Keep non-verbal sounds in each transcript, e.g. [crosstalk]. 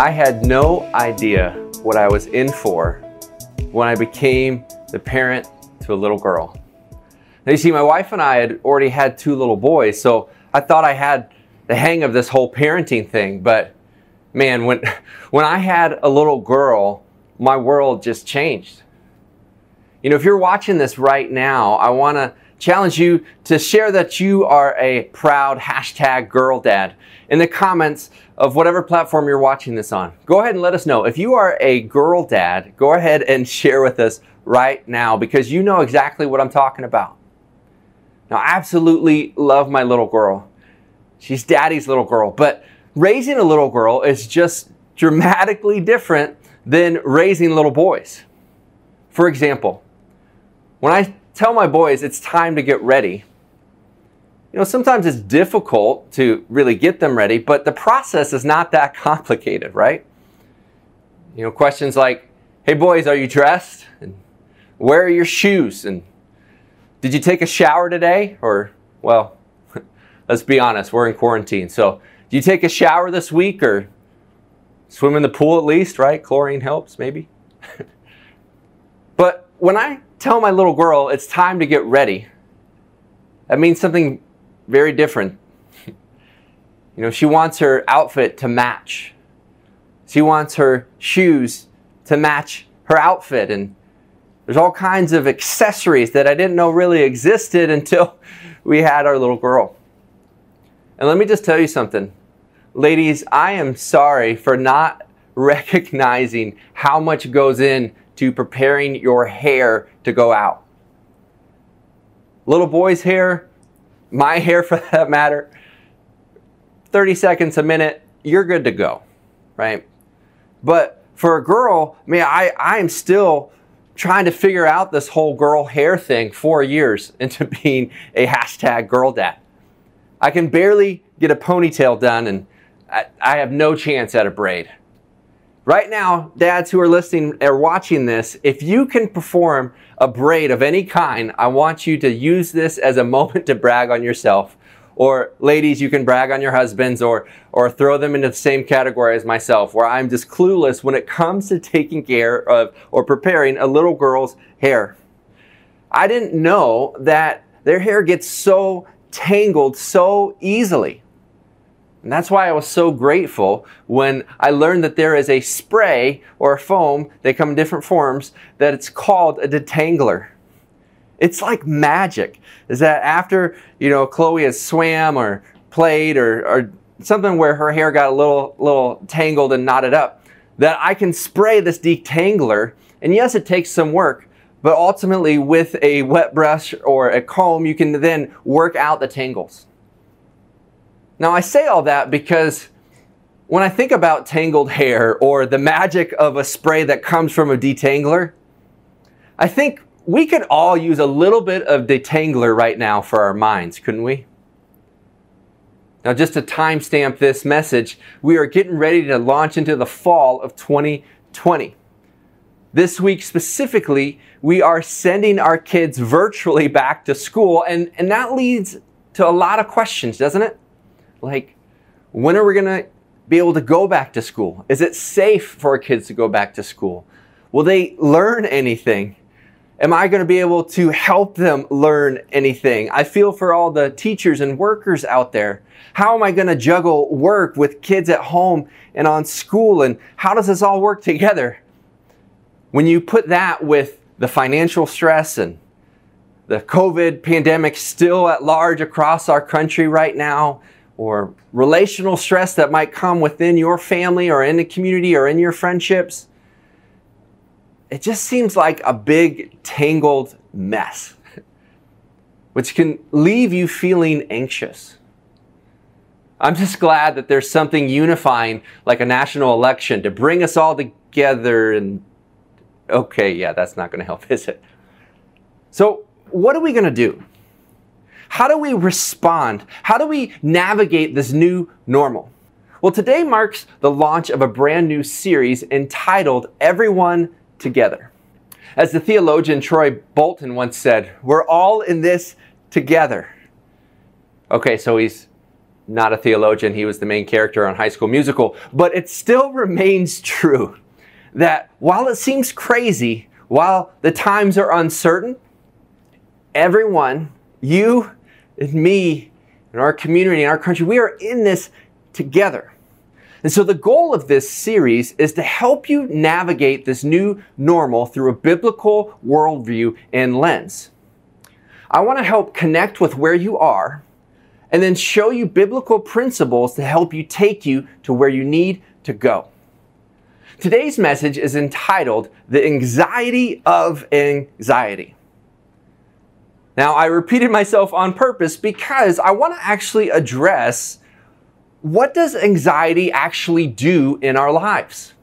I had no idea what I was in for when I became the parent to a little girl. Now, you see, my wife and I had already had two little boys, so I thought I had the hang of this whole parenting thing. But man, when, [laughs] when I had a little girl, my world just changed. You know, if you're watching this right now, I want to challenge you to share that you are a proud hashtag girl dad in the comments of whatever platform you're watching this on. Go ahead and let us know. If you are a girl dad, go ahead and [laughs] share with us right now because you know exactly what I'm talking about. Now, I absolutely love my little girl. She's daddy's little girl, but raising a little girl is just dramatically different than raising little boys. For example, when I tell my boys it's time to get ready. You know, sometimes it's difficult to really get them ready, but the process is not that [laughs] complicated, right? You know, questions like, hey boys, are you dressed? And where are your shoes? And did you take a shower today? Or, well, [laughs] let's be honest, we're in quarantine. So, do you take a shower this week or swim in the pool at least, right? Chlorine helps, maybe. [laughs] but when I tell my little girl it's time to get ready, that means something very different. [laughs] you know, she wants her outfit to match. She wants her shoes to match her outfit. And there's all kinds of accessories that I didn't know really existed [laughs] until we had our little girl. And let me just tell you something. Ladies, I am sorry for not [laughs] recognizing how much goes in to preparing your hair to go out. Little boy's hair, my [laughs] hair for that matter, 30 seconds a minute, you're good to go, right? But for a girl, man, I, I'm still trying to figure out this whole girl hair thing four years [laughs] into being a hashtag girl dad. I can barely get a ponytail done and I, I have no chance at a braid. Right now, dads who are listening or watching this, if you can perform a braid of any kind, I want you to use this as a moment to brag on yourself. Or ladies, you can brag on your husbands or, or throw them into the same category as myself, where I'm just clueless when it comes to taking care of or preparing a little girl's hair. I didn't know that their hair gets so tangled so easily. And that's why I was so grateful when I learned that there is a spray or a foam, they come in different forms, that it's called a detangler. It's like magic. Is that after, you know, Chloe has swam or played or, or something where her hair got a little, little tangled and knotted up, that I can spray this detangler. And yes, it takes some work, but ultimately with a wet brush or a comb, you can then work out the tangles. Now, I say all that because when I think about tangled hair or the magic of a spray that comes from a detangler, I think we could all use a little bit of detangler right now for our minds, couldn't we? Now, just to timestamp this message, we are getting ready to launch into the fall of 2020. This week specifically, we are sending our kids virtually back to school, and, and that leads to a lot of questions, doesn't it? Like, when are we going to be able to go back to school? Is it safe for our kids to go back to school? Will they learn anything? Am I going to be able to help them learn anything? I feel for all the teachers and workers out there. How am I going to juggle work with kids at home and on school? And how does this all work together? When you put that with the financial stress and the COVID pandemic still at large across our country right now, or relational stress that might come within your family or in the community or in your friendships. It just seems like a big tangled mess, [laughs] which can leave you feeling anxious. I'm just glad that there's something unifying like a national election to bring us all together and okay, yeah, that's not going to help, [laughs] is it? So, what are we going to do? How do we respond? How do we navigate this new normal? Well, today marks the launch of a brand new series entitled Everyone Together. As the theologian Troy Bolton once said, we're all in this together. Okay, so he's not a theologian, he was the main character on High School Musical, but it still remains true that while it seems crazy, while the times are uncertain, everyone, you and me, and our community and our country, we are in this together. And so the goal of this series is to help you navigate this new normal through a biblical worldview and lens. I want to help connect with where you are and then show you biblical principles to help you take you to where you need to go. Today's message is entitled The Anxiety of Anxiety. Now, I repeated myself on purpose because I want to actually address what does anxiety actually do in our lives?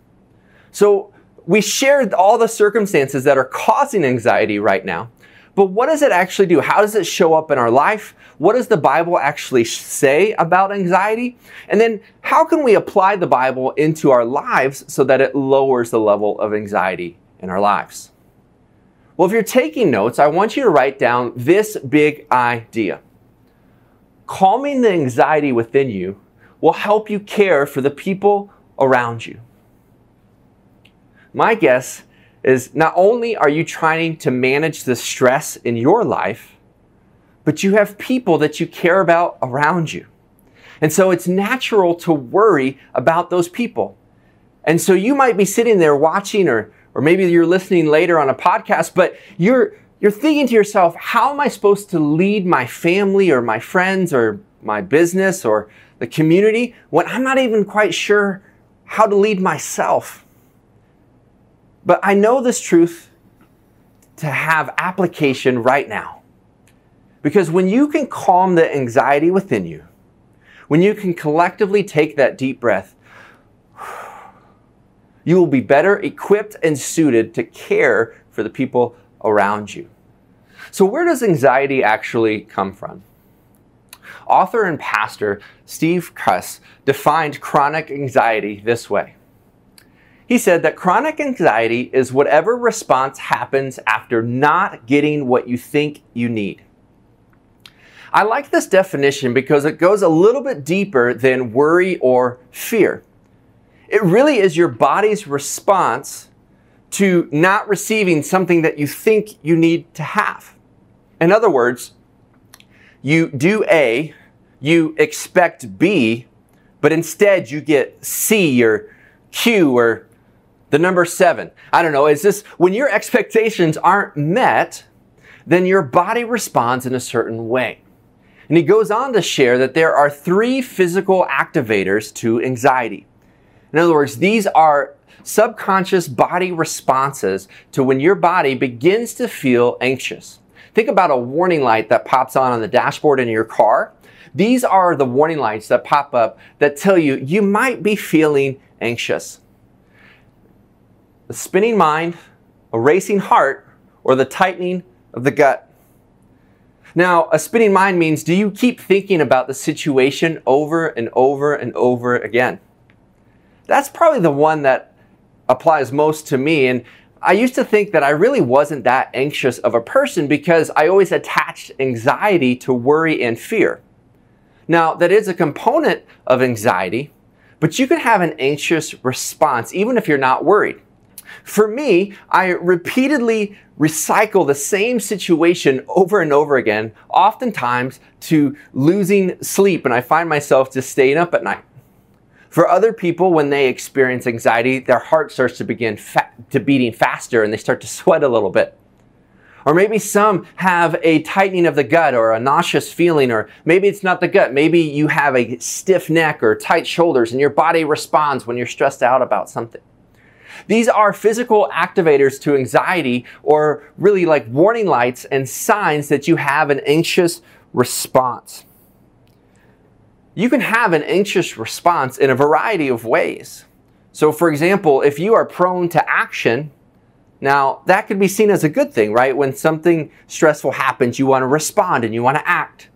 So, we shared all the circumstances that are causing anxiety right now. But what does it actually do? How does it show up in our life? What does the Bible actually say about anxiety? And then how can we apply the Bible into our lives so that it lowers the level of anxiety in our lives? Well, if you're taking notes, I want you to write down this big idea. Calming the anxiety within you will help you care for the people around you. My guess is not only are you trying to manage the stress in your life, but you have people that you care about around you. And so it's natural to worry about those people. And so you might be sitting there watching or or maybe you're listening later on a podcast, but you're you're thinking to yourself, how am I supposed to lead my family or my friends or my business or the community when I'm not even quite sure how to lead myself? But I know this truth to have application right now. Because when you can calm the anxiety within you, when you can collectively take that deep breath you will be better equipped and suited to care for the people around you. So, where does anxiety actually come from? Author and pastor Steve Cuss defined chronic anxiety this way. He said that chronic anxiety is whatever response happens after not getting what you think you need. I like this definition because it goes a little bit deeper than worry or fear. It really is your body's response to not receiving something that you think you need to have. In other words, you do A, you expect B, but instead you get C or Q or the number seven. I don't know, is this when your expectations aren't met, then your body responds in a certain way. And he goes on to share that there are three physical activators to anxiety. In other words, these are subconscious body responses to when your body begins to feel anxious. Think about a warning light that pops on on the dashboard in your car. These are the warning lights that pop up that tell you you might be feeling anxious. The spinning mind, a racing heart, or the tightening of the gut. Now, a spinning mind means do you keep thinking about the situation over and over and over again? That's probably the one that applies most to me. And I used to think that I really wasn't that anxious of a person because I always attached anxiety to worry and fear. Now, that is a component of anxiety, but you can have an anxious response even if you're not worried. For me, I repeatedly recycle the same situation over and over again, oftentimes to losing sleep, and I find myself just staying up at night. For other people, when they experience anxiety, their heart starts to begin fa- to beating faster and they start to sweat a little bit. Or maybe some have a tightening of the gut or a nauseous feeling, or maybe it's not the gut. Maybe you have a stiff neck or tight shoulders and your body responds when you're stressed out about something. These are physical activators to anxiety or really like warning lights and signs that you have an anxious response you can have an anxious response in a variety of ways. So, for example, if you are prone to action, now that could be seen as a good thing, right? When something stressful happens, you want to respond and you want to act.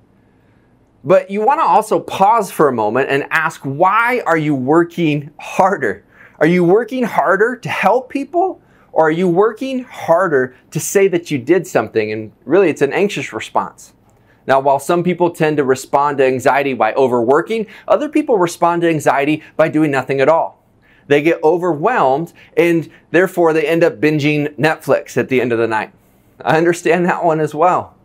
But you want to also pause for a moment and ask, why are you working harder? Are you working harder to help people? Or are you working harder to say that you did something? And really, it's an anxious response. Now, while some people tend to respond to anxiety by overworking, other people respond to anxiety by doing nothing at all. They get overwhelmed and therefore they end up binging Netflix at the end of the night. I understand that one as well.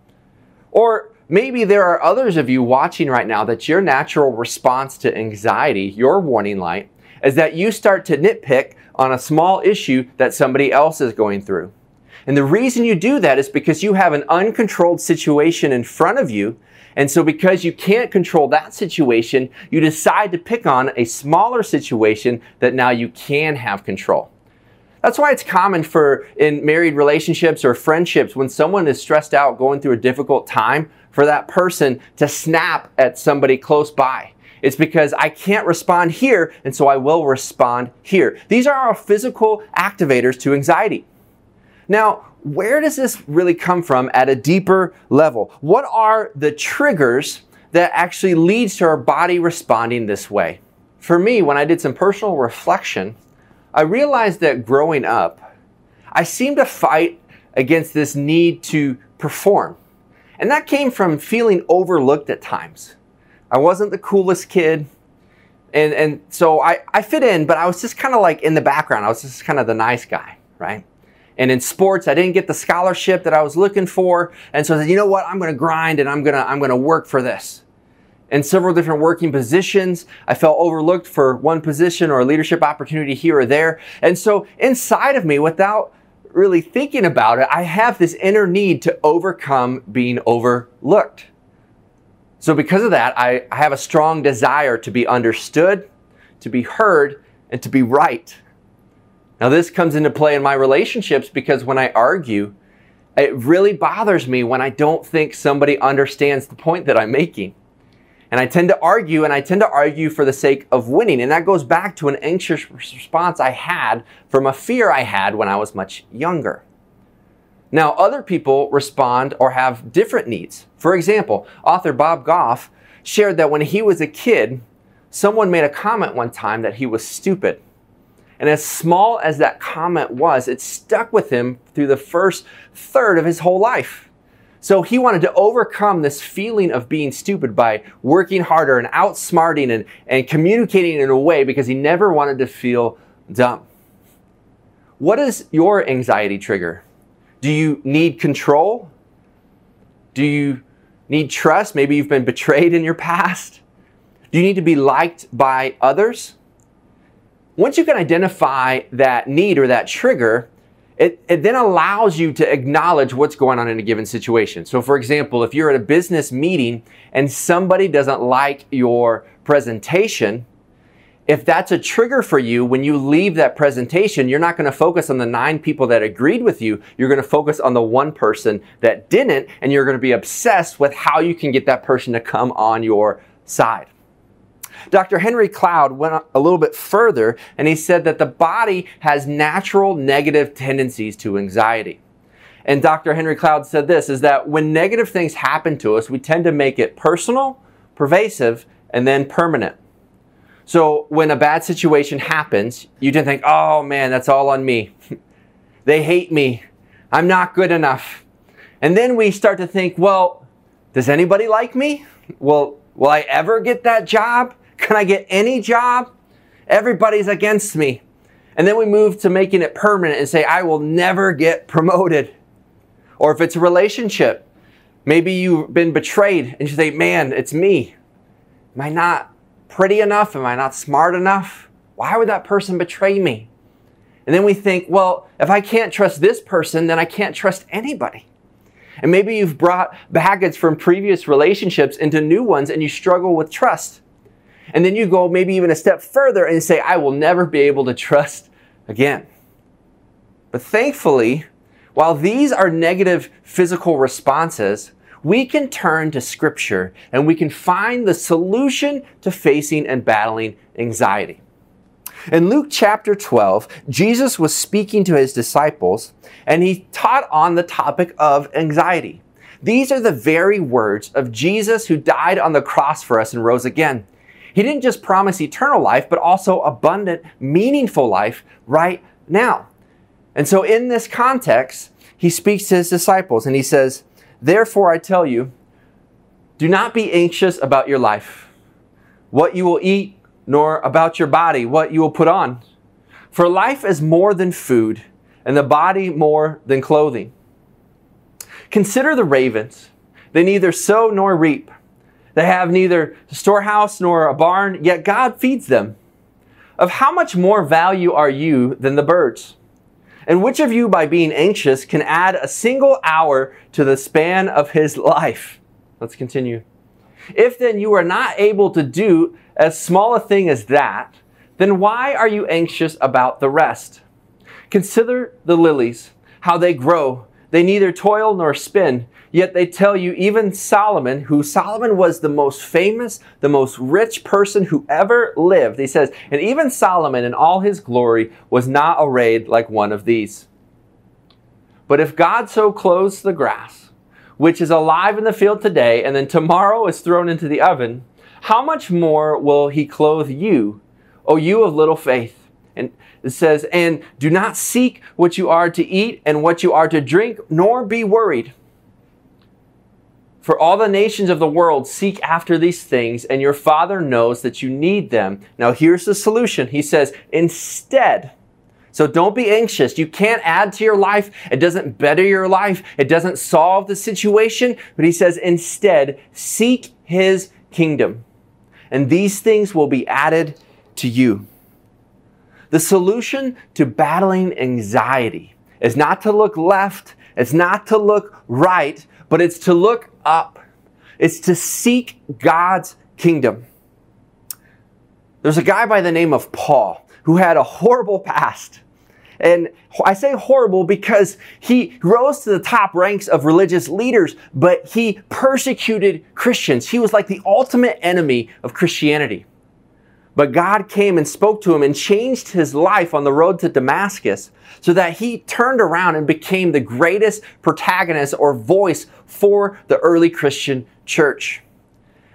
Or maybe there are others of you watching right now that your natural response to anxiety, your warning light, is that you start to nitpick on a small issue that somebody else is going through. And the reason you do that is because you have an uncontrolled situation in front of you. And so because you can't control that situation, you decide to pick on a smaller situation that now you can have control. That's why it's common for in married relationships or friendships when someone is stressed out going through a difficult time for that person to snap at somebody close by. It's because I can't respond here, and so I will respond here. These are our physical activators to anxiety. Now, where does this really come from at a deeper level? What are the triggers that actually leads to our body responding this way? For me, when I did some personal reflection, I realized that growing up, I seemed to fight against this need to perform. And that came from feeling overlooked at times. I wasn't the coolest kid. And, and so I, I fit in, but I was just kind of like in the background. I was just kind of the nice guy, right? And in sports, I didn't get the scholarship that I was looking for. And so I said, you know what? I'm going to grind and I'm going to, I'm going to work for this. In several different working positions, I felt overlooked for one position or a leadership opportunity here or there. And so inside of me, without really thinking about it, I have this inner need to overcome being overlooked. So because of that, I, I have a strong desire to be understood, to be heard, and to be right. Now, this comes into play in my relationships because when I argue, it really bothers me when I don't think somebody understands the point that I'm making. And I tend to argue, and I tend to argue for the sake of winning. And that goes back to an anxious response I had from a fear I had when I was much younger. Now, other people respond or have different needs. For example, author Bob Goff shared that when he was a kid, someone made a comment one time that he was stupid. And as small as that comment was, it stuck with him through the first third of his whole life. So he wanted to overcome this feeling of being stupid by working harder and outsmarting and, and communicating in a way because he never wanted to feel dumb. What is your anxiety trigger? Do you need control? Do you need trust? Maybe you've been betrayed in your past. Do you need to be liked by others? Once you can identify that need or that trigger, it, it, then allows you to acknowledge what's going on in a given situation. So, for example, if you're at a business meeting and somebody doesn't like your presentation, if that's a trigger for you, when you leave that presentation, you're not going to focus on the nine people that agreed with you. You're going to focus on the one person that didn't, and you're going to be obsessed with how you can get that person to come on your side. Dr. Henry Cloud went a little bit further and he said that the body has natural negative tendencies to anxiety. And Dr. Henry Cloud said this is that when negative things happen to us, we tend to make it personal, pervasive, and then permanent. So when a bad situation happens, you to think, oh man, that's all on me. [laughs] they hate me. I'm not good enough. And then we start to think, well, does anybody like me? Well, will I ever get that job? Can I get any job? Everybody's against me. And then we move to making it permanent and say, I will never get promoted. Or if it's a relationship, maybe you've been betrayed and you say, man, it's me. Am I not pretty enough? Am I not smart enough? Why would that person betray me? And then we think, well, if I can't trust this person, then I can't trust anybody. And maybe you've brought baggage from previous relationships into new ones and you struggle with trust. And then you go maybe even a step further and say, I will never be able to trust again. But thankfully, while these are negative physical responses, we can turn to Scripture and we can find the solution to facing and battling anxiety. In Luke chapter 12, Jesus was speaking to his disciples and he taught on the topic of anxiety. These are the very words of Jesus who died on the cross for us and rose again. He didn't just promise eternal life, but also abundant, meaningful life right now. And so, in this context, he speaks to his disciples and he says, Therefore, I tell you, Do not be anxious about your life, what you will eat, nor about your body, what you will put on. For life is more than food, and the body more than clothing. Consider the ravens. They neither sow nor reap. They have neither storehouse nor a barn, yet God feeds them. Of how much more value are you than the birds? And which of you, by being anxious, can add a single hour to the span of his life? Let's continue. If then you are not able to do as small a thing as that, then why are you anxious about the rest? Consider the lilies, how they grow. They neither toil nor spin. Yet they tell you, even Solomon, who Solomon was the most famous, the most rich person who ever lived, he says, and even Solomon in all his glory was not arrayed like one of these. But if God so clothes the grass, which is alive in the field today, and then tomorrow is thrown into the oven, how much more will he clothe you, O you of little faith? And it says, And do not seek what you are to eat and what you are to drink, nor be worried. For all the nations of the world seek after these things, and your Father knows that you need them. Now, here's the solution. He says, Instead, so don't be anxious. You can't add to your life. It doesn't better your life. It doesn't solve the situation. But he says, instead, seek his kingdom. And these things will be added to you. The solution to battling anxiety is not to look left, it's not to look right, but it's to look up. It's to seek God's kingdom. There's a guy by the name of Paul who had a horrible past. And I say horrible because he rose to the top ranks of religious leaders, but he persecuted Christians. He was like the ultimate enemy of Christianity. But God came and spoke to him and changed his life on the road to Damascus so that he turned around and became the greatest protagonist or voice for the early Christian church.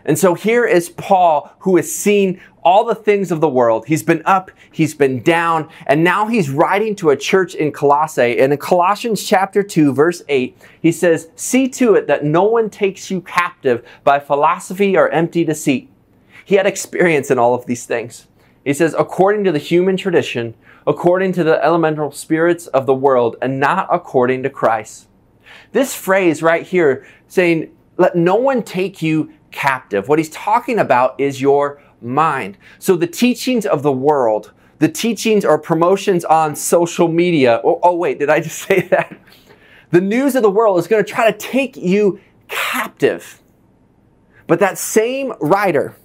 And so here is Paul who has seen all the things of the world. He's been up, he's been down, and now he's writing to a church in Colossae. And in Colossians chapter 2, verse 8, he says, See to it that no one takes you captive by philosophy or empty deceit. He had experience in all of these things. He says, according to the human tradition, according to the elemental spirits of the world, and not according to Christ. This phrase right here saying, let no one take you captive. What he's talking about is your mind. So the teachings of the world, the teachings or promotions on social media. Oh, oh wait, did I just [laughs] say that? The news of the world is going to try to take you captive. But that same writer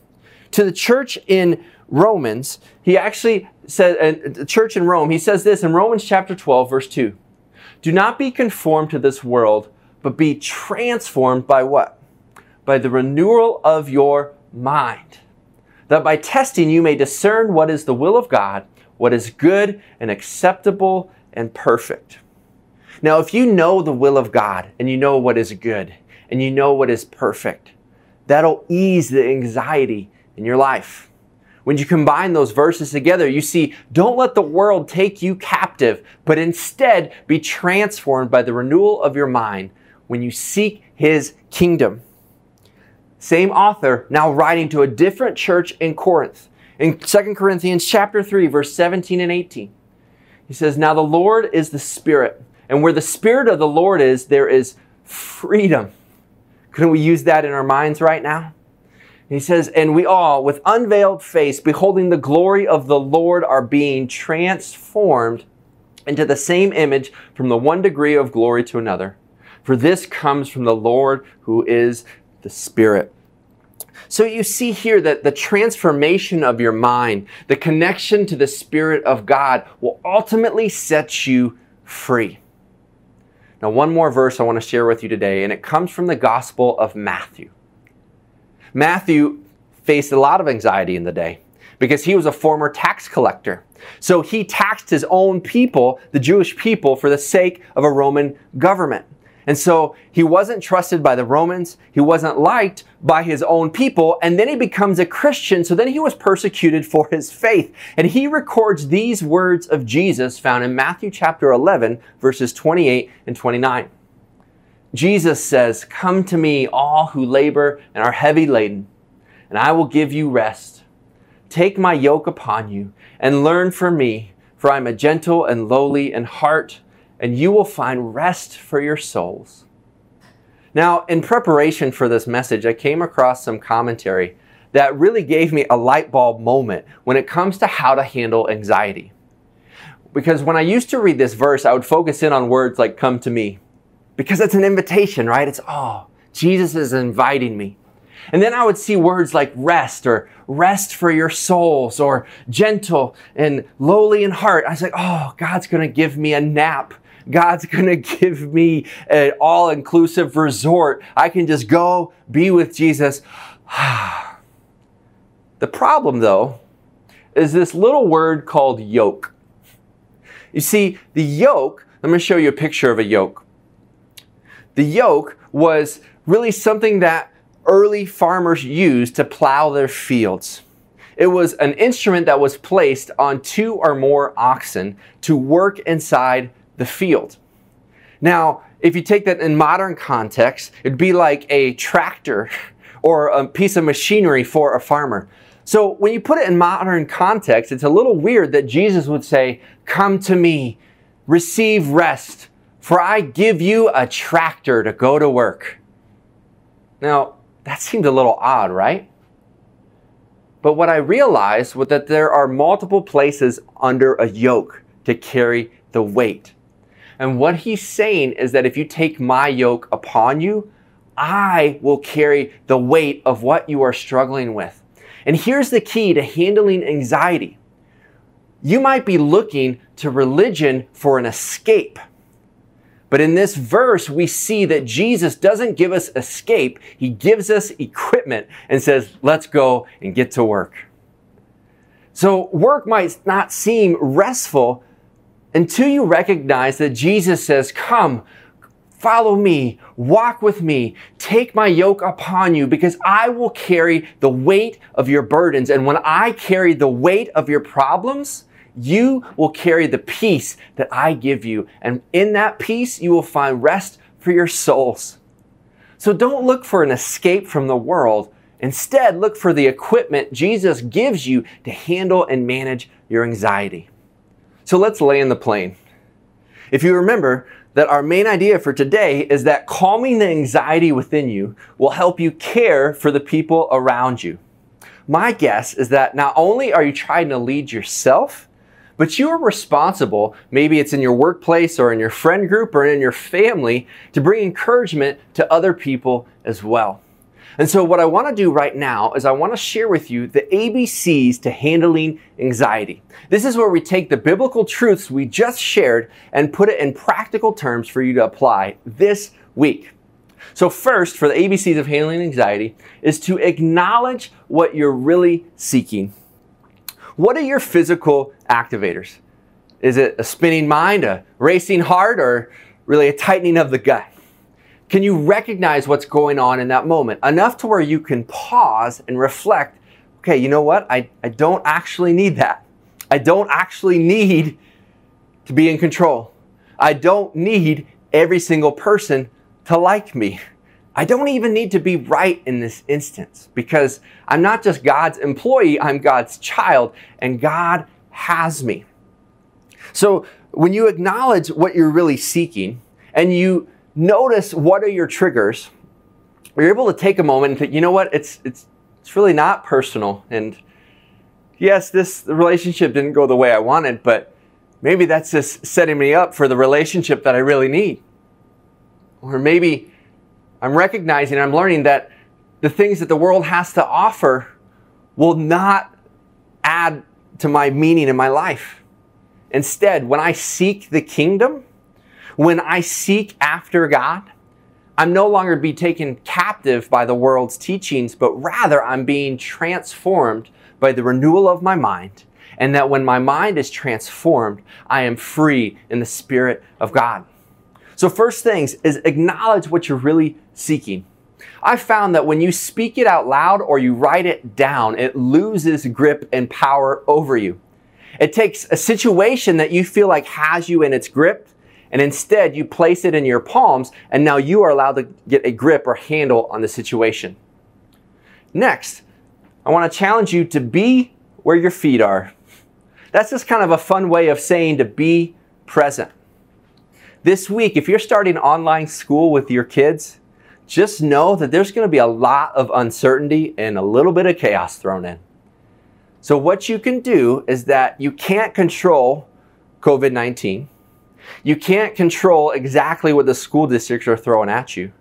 to the church in Romans, he actually and the church in Rome, he says this in Romans chapter 12, verse 2. Do not be conformed to this world, but be transformed by what? By the renewal of your mind that by testing you may discern what is the will of God, what is good and acceptable and perfect. Now, if you know the will of God and you know what is good and you know what is perfect, that'll ease the anxiety in your life. When you combine those verses together, you see, don't let the world take you captive, but instead be transformed by the renewal of your mind when you seek His kingdom. Same author now writing to a different church in Corinth. In 2 Corinthians chapter 3 verse 17 and 18. He says, "Now the Lord is the Spirit, and where the Spirit of the Lord is, there is freedom." Couldn't we use that in our minds right now? He says, "And we all, with unveiled face, beholding the glory of the Lord, are being transformed into the same image from the one degree of glory to another. For this comes from the Lord who is the Spirit." So you see here that the transformation of your mind, the connection to the Spirit of God will ultimately set you free. Now, one more verse I want to share with you today, and it comes from the Gospel of Matthew. Matthew faced a lot of anxiety in the day because he was a former tax collector. So he taxed his own people, the Jewish people, for the sake of a Roman government. And so he wasn't trusted by the Romans. He wasn't liked by his own people. And then he becomes a Christian. So then he was persecuted for his faith. And he records these words of Jesus found in Matthew chapter 11, verses 28 and 29. Jesus says, Come to me, all who labor and are heavy laden, and I will give you rest. Take my yoke upon you and learn from me, for I am a gentle and lowly in heart, and you will find rest for your souls. Now, in preparation for this message, I came across some commentary that really gave me a light bulb moment when it comes to how to handle anxiety. Because when I used to read this verse, I would focus in on words like come to me. Because it's an invitation, right? It's, oh, Jesus is inviting me. And then I would see words like rest or rest for your souls or gentle and lowly in heart. I was like, oh, God's going to give me a nap. God's [laughs] going to give me an all inclusive resort. I can just go be with Jesus. [sighs] the problem, though, is this little word called yoke. You see, the yoke, let me show you a picture of a yoke. The yoke was really something that early farmers used to plow their fields. It was an instrument that was placed on two or more oxen to work inside the field. Now, if you take that in modern context, it'd be like a tractor [laughs] or a piece of machinery for a farmer. So when you put it in modern context, it's a little weird that Jesus would say, Come to me, receive rest, for I give you a tractor to go to work. Now, that seemed a little odd, right? But what I realized was that there are multiple places under a yoke to carry the weight. And what he's saying is that if you take my yoke upon you, I will carry the weight of what you are struggling with. And here's the key to handling anxiety. You might be looking to religion for an escape. But in this verse, we see that Jesus doesn't give us escape. He gives us equipment and says, let's go and get to work. So work might not seem restful until you recognize that Jesus says, come, follow me, walk with me, take my yoke upon you because I will carry the weight of your burdens. And when I carry the weight of your problems, you will carry the peace that I give you. And in that peace, you will find rest for your souls. So don't look for an escape from the world. Instead, look for the equipment Jesus gives you to handle and manage your anxiety. So let's lay in the plane. If you remember that our main idea for today is that calming the anxiety within you will help you care for the people around you. My guess is that not only are you trying to lead yourself, but you are responsible, maybe it's in your workplace or in your friend group or in your family, to bring encouragement to other people as well. And so, what I want to do right now is I want to share with you the ABCs to handling anxiety. This is where we take the biblical truths we just shared and put it in practical terms for you to apply this week. So, first, for the ABCs of handling anxiety, is to acknowledge what you're really seeking. What are your physical activators? Is it a spinning mind, a racing heart, or really a tightening of the gut? Can you recognize what's going on in that moment enough to where you can pause and reflect? Okay, you know what? I, I don't actually need that. I don't actually need to be in control. I don't need every single person to like me. I don't even need to be right in this instance because I'm not just God's employee, I'm God's child, and God has me. So when you acknowledge what you're really seeking and you notice what are your triggers, you're able to take a moment and think, you know what, it's it's it's really not personal. And yes, this relationship didn't go the way I wanted, but maybe that's just setting me up for the relationship that I really need. Or maybe I'm recognizing, I'm learning that the things that the world has to offer will not add to my meaning in my life. Instead, when I seek the kingdom, when I seek after God, I'm no longer be taken captive by the world's teachings, but rather I'm being transformed by the renewal of my mind. And that when my mind is transformed, I am free in the Spirit of God. So, first things is acknowledge what you're really seeking. I found that when you speak it out loud or you write it down, it loses grip and power over you. It takes a situation that you feel like has you in its grip and instead you place it in your palms, and now you are allowed to get a grip or handle on the situation. Next, I want to challenge you to be where your feet are. That's just kind of a fun way of saying to be present. This week, if you're starting online school with your kids, just know that there's going to be a lot of uncertainty and a little bit of chaos thrown in. So, what you can do is that you can't control COVID 19. You can't control exactly what the school districts are throwing at you,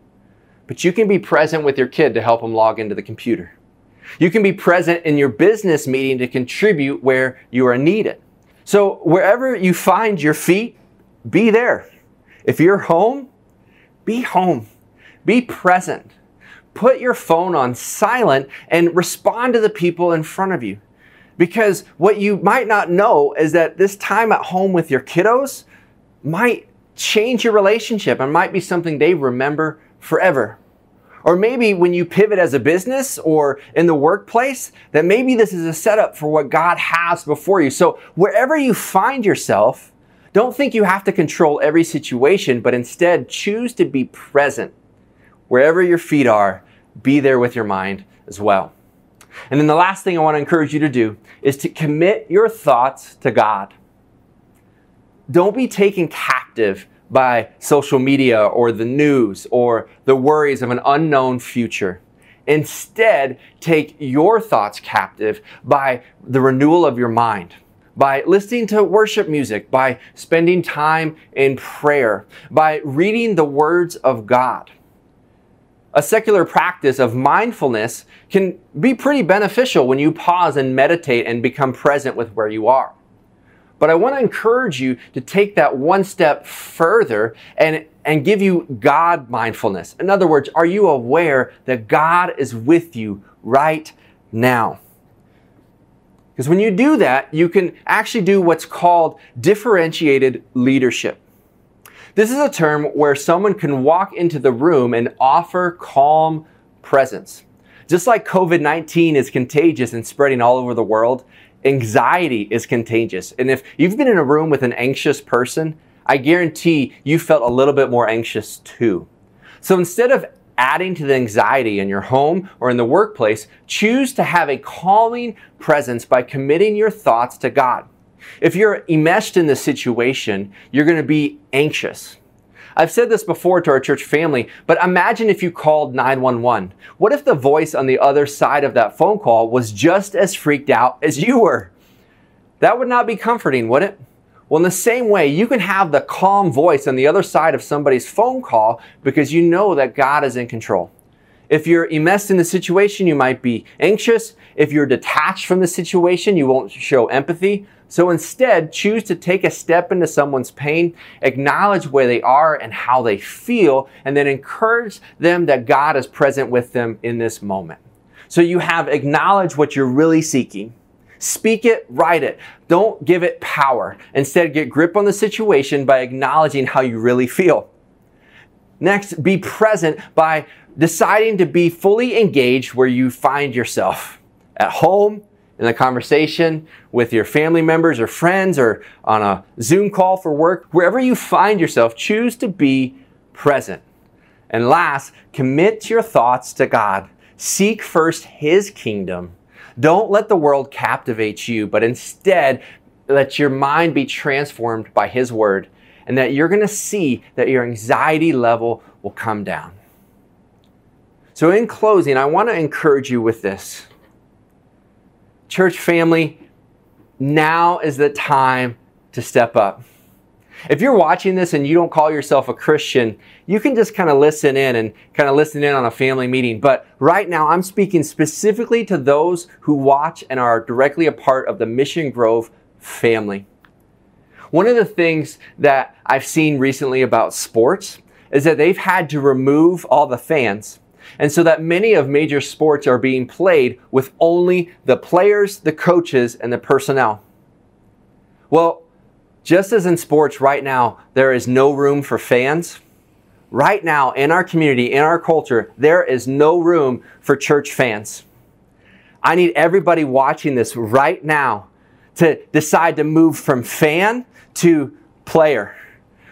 but you can be present with your kid to help them log into the computer. You can be present in your business meeting to contribute where you are needed. So, wherever you find your feet, be there. If you're home, be home. Be present. Put your phone on silent and respond to the people in front of you. Because what you might not know is that this time at home with your kiddos might change your relationship and might be something they remember forever. Or maybe when you pivot as a business or in the workplace, that maybe this is a setup for what God has before you. So wherever you find yourself, don't think you have to control every situation, but instead choose to be present. Wherever your feet are, be there with your mind as well. And then the last thing I want to encourage you to do is to commit your thoughts to God. Don't be taken captive by social media or the news or the worries of an unknown future. Instead, take your thoughts captive by the renewal of your mind, by listening to worship music, by spending time in prayer, by reading the words of God a secular practice of mindfulness can be pretty beneficial when you pause and meditate and become present with where you are. But I want to encourage you to take that one step further and, and give you God mindfulness. In other words, are you aware that God is with you right now? Because when you do that, you can actually do what's called differentiated leadership. This is a term where someone can walk into the room and offer calm presence. Just like COVID 19 is contagious and spreading all over the world, anxiety is contagious. And if you've been in a room with an anxious person, I guarantee you felt a little bit more anxious too. So instead of adding to the anxiety in your home or in the workplace, choose to have a calming presence by committing your thoughts to God. If you're enmeshed in this situation, you're going to be anxious. I've said this before to our church family, but imagine if you called 911. What if the voice on the other side of that phone call was just as freaked out as you were? That would not be comforting, would it? Well, in the same way, you can have the calm voice on the other side of somebody's phone call because you know that God is in control. If you're immersed in the situation, you might be anxious. If you're detached from the situation, you won't show empathy. So instead, choose to take a step into someone's pain, acknowledge where they are and how they feel, and then encourage them that God is present with them in this moment. So you have acknowledged what you're really seeking. Speak it, write it. Don't give it power. Instead, get grip on the situation by acknowledging how you really feel. Next, be present by deciding to be fully engaged where you find yourself at home, in a conversation with your family members or friends or on a Zoom call for work, wherever you find yourself, choose to be present. And last, commit your thoughts to God. Seek first His kingdom. Don't let the world captivate you, but instead let your mind be transformed by His word, and that you're going to see that your anxiety level will come down. So, in closing, I want to encourage you with this. Church family, now is the time to step up. If you're watching this and you don't call yourself a Christian, you can just kind of listen in and kind of listen in on a family meeting. But right now, I'm speaking specifically to those who watch and are directly a part of the Mission Grove family. One of the things that I've seen recently about sports is that they've had to remove all the fans and so that many of major sports are being played with only the players, the coaches, and the personnel. Well, just as in sports right now, there is no room for fans. Right now, in our community, in our culture, there is no room for church fans. I need everybody watching this right now to decide to move from fan to player.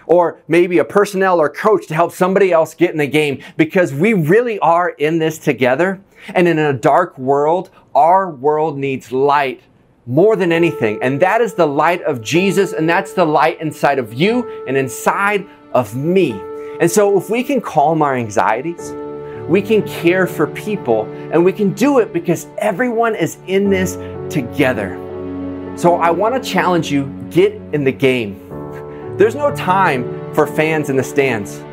or maybe a personnel or coach to help somebody else get in the game because we really are in this together. And in a dark world, our world needs light more than anything. And that is the light of Jesus, and that's the light inside of you and inside of me. And so, if we can calm our anxieties, we can care for people, and we can do it because everyone is in this together. So, I want to challenge you get in the game. There's no time for fans in the stands,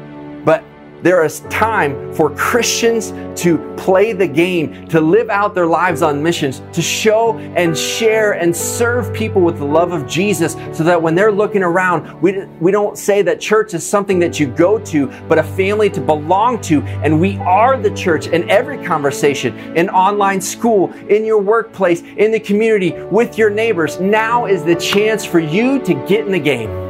there is time for Christians to play the game, to live out their lives on missions, to show and share and serve people with the love of Jesus so that when they're looking around, we, we don't say that church is something that you go to, but a family to belong to. And we are the church in every conversation, in online school, in your workplace, in the community, with your neighbors. Now is the chance for you to get in the game.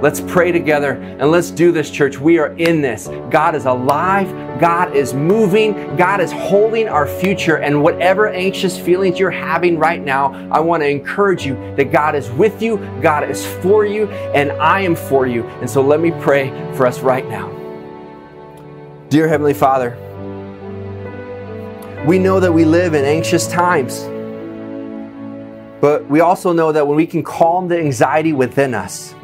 Let's pray together and let's do this, church. We are in this. God is alive. God is moving. God is holding our future. And whatever anxious feelings you're having right now, I want to encourage you that God is with you, God is for you, and I am for you. And so let me pray for us right now. Dear Heavenly Father, we know that we live in anxious times. But we also know that when we can calm the anxiety within us,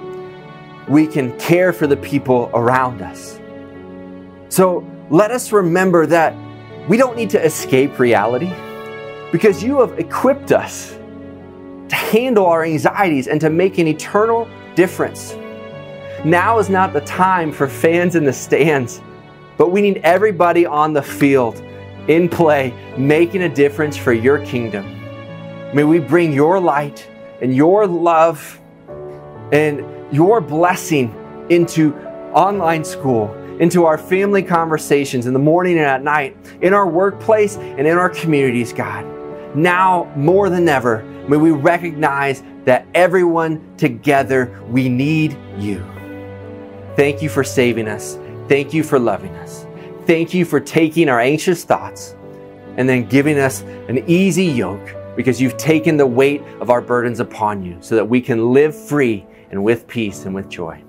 we can care for the people around us. So let us remember that we don't need to escape reality because you have equipped us to handle our anxieties and to make an eternal difference. Now is not the time for fans in the stands, but we need everybody on the field, in play, making a difference for your kingdom. May we bring your light and your love and your blessing into online school, into our family conversations in the morning and at night, in our workplace and in our communities, God. Now more than ever, may we recognize that everyone together, we need you. Thank you for saving us. Thank you for loving us. Thank you for taking our anxious thoughts and then giving us an easy yoke because you've taken the weight of our burdens upon you so that we can live free and with peace and with joy.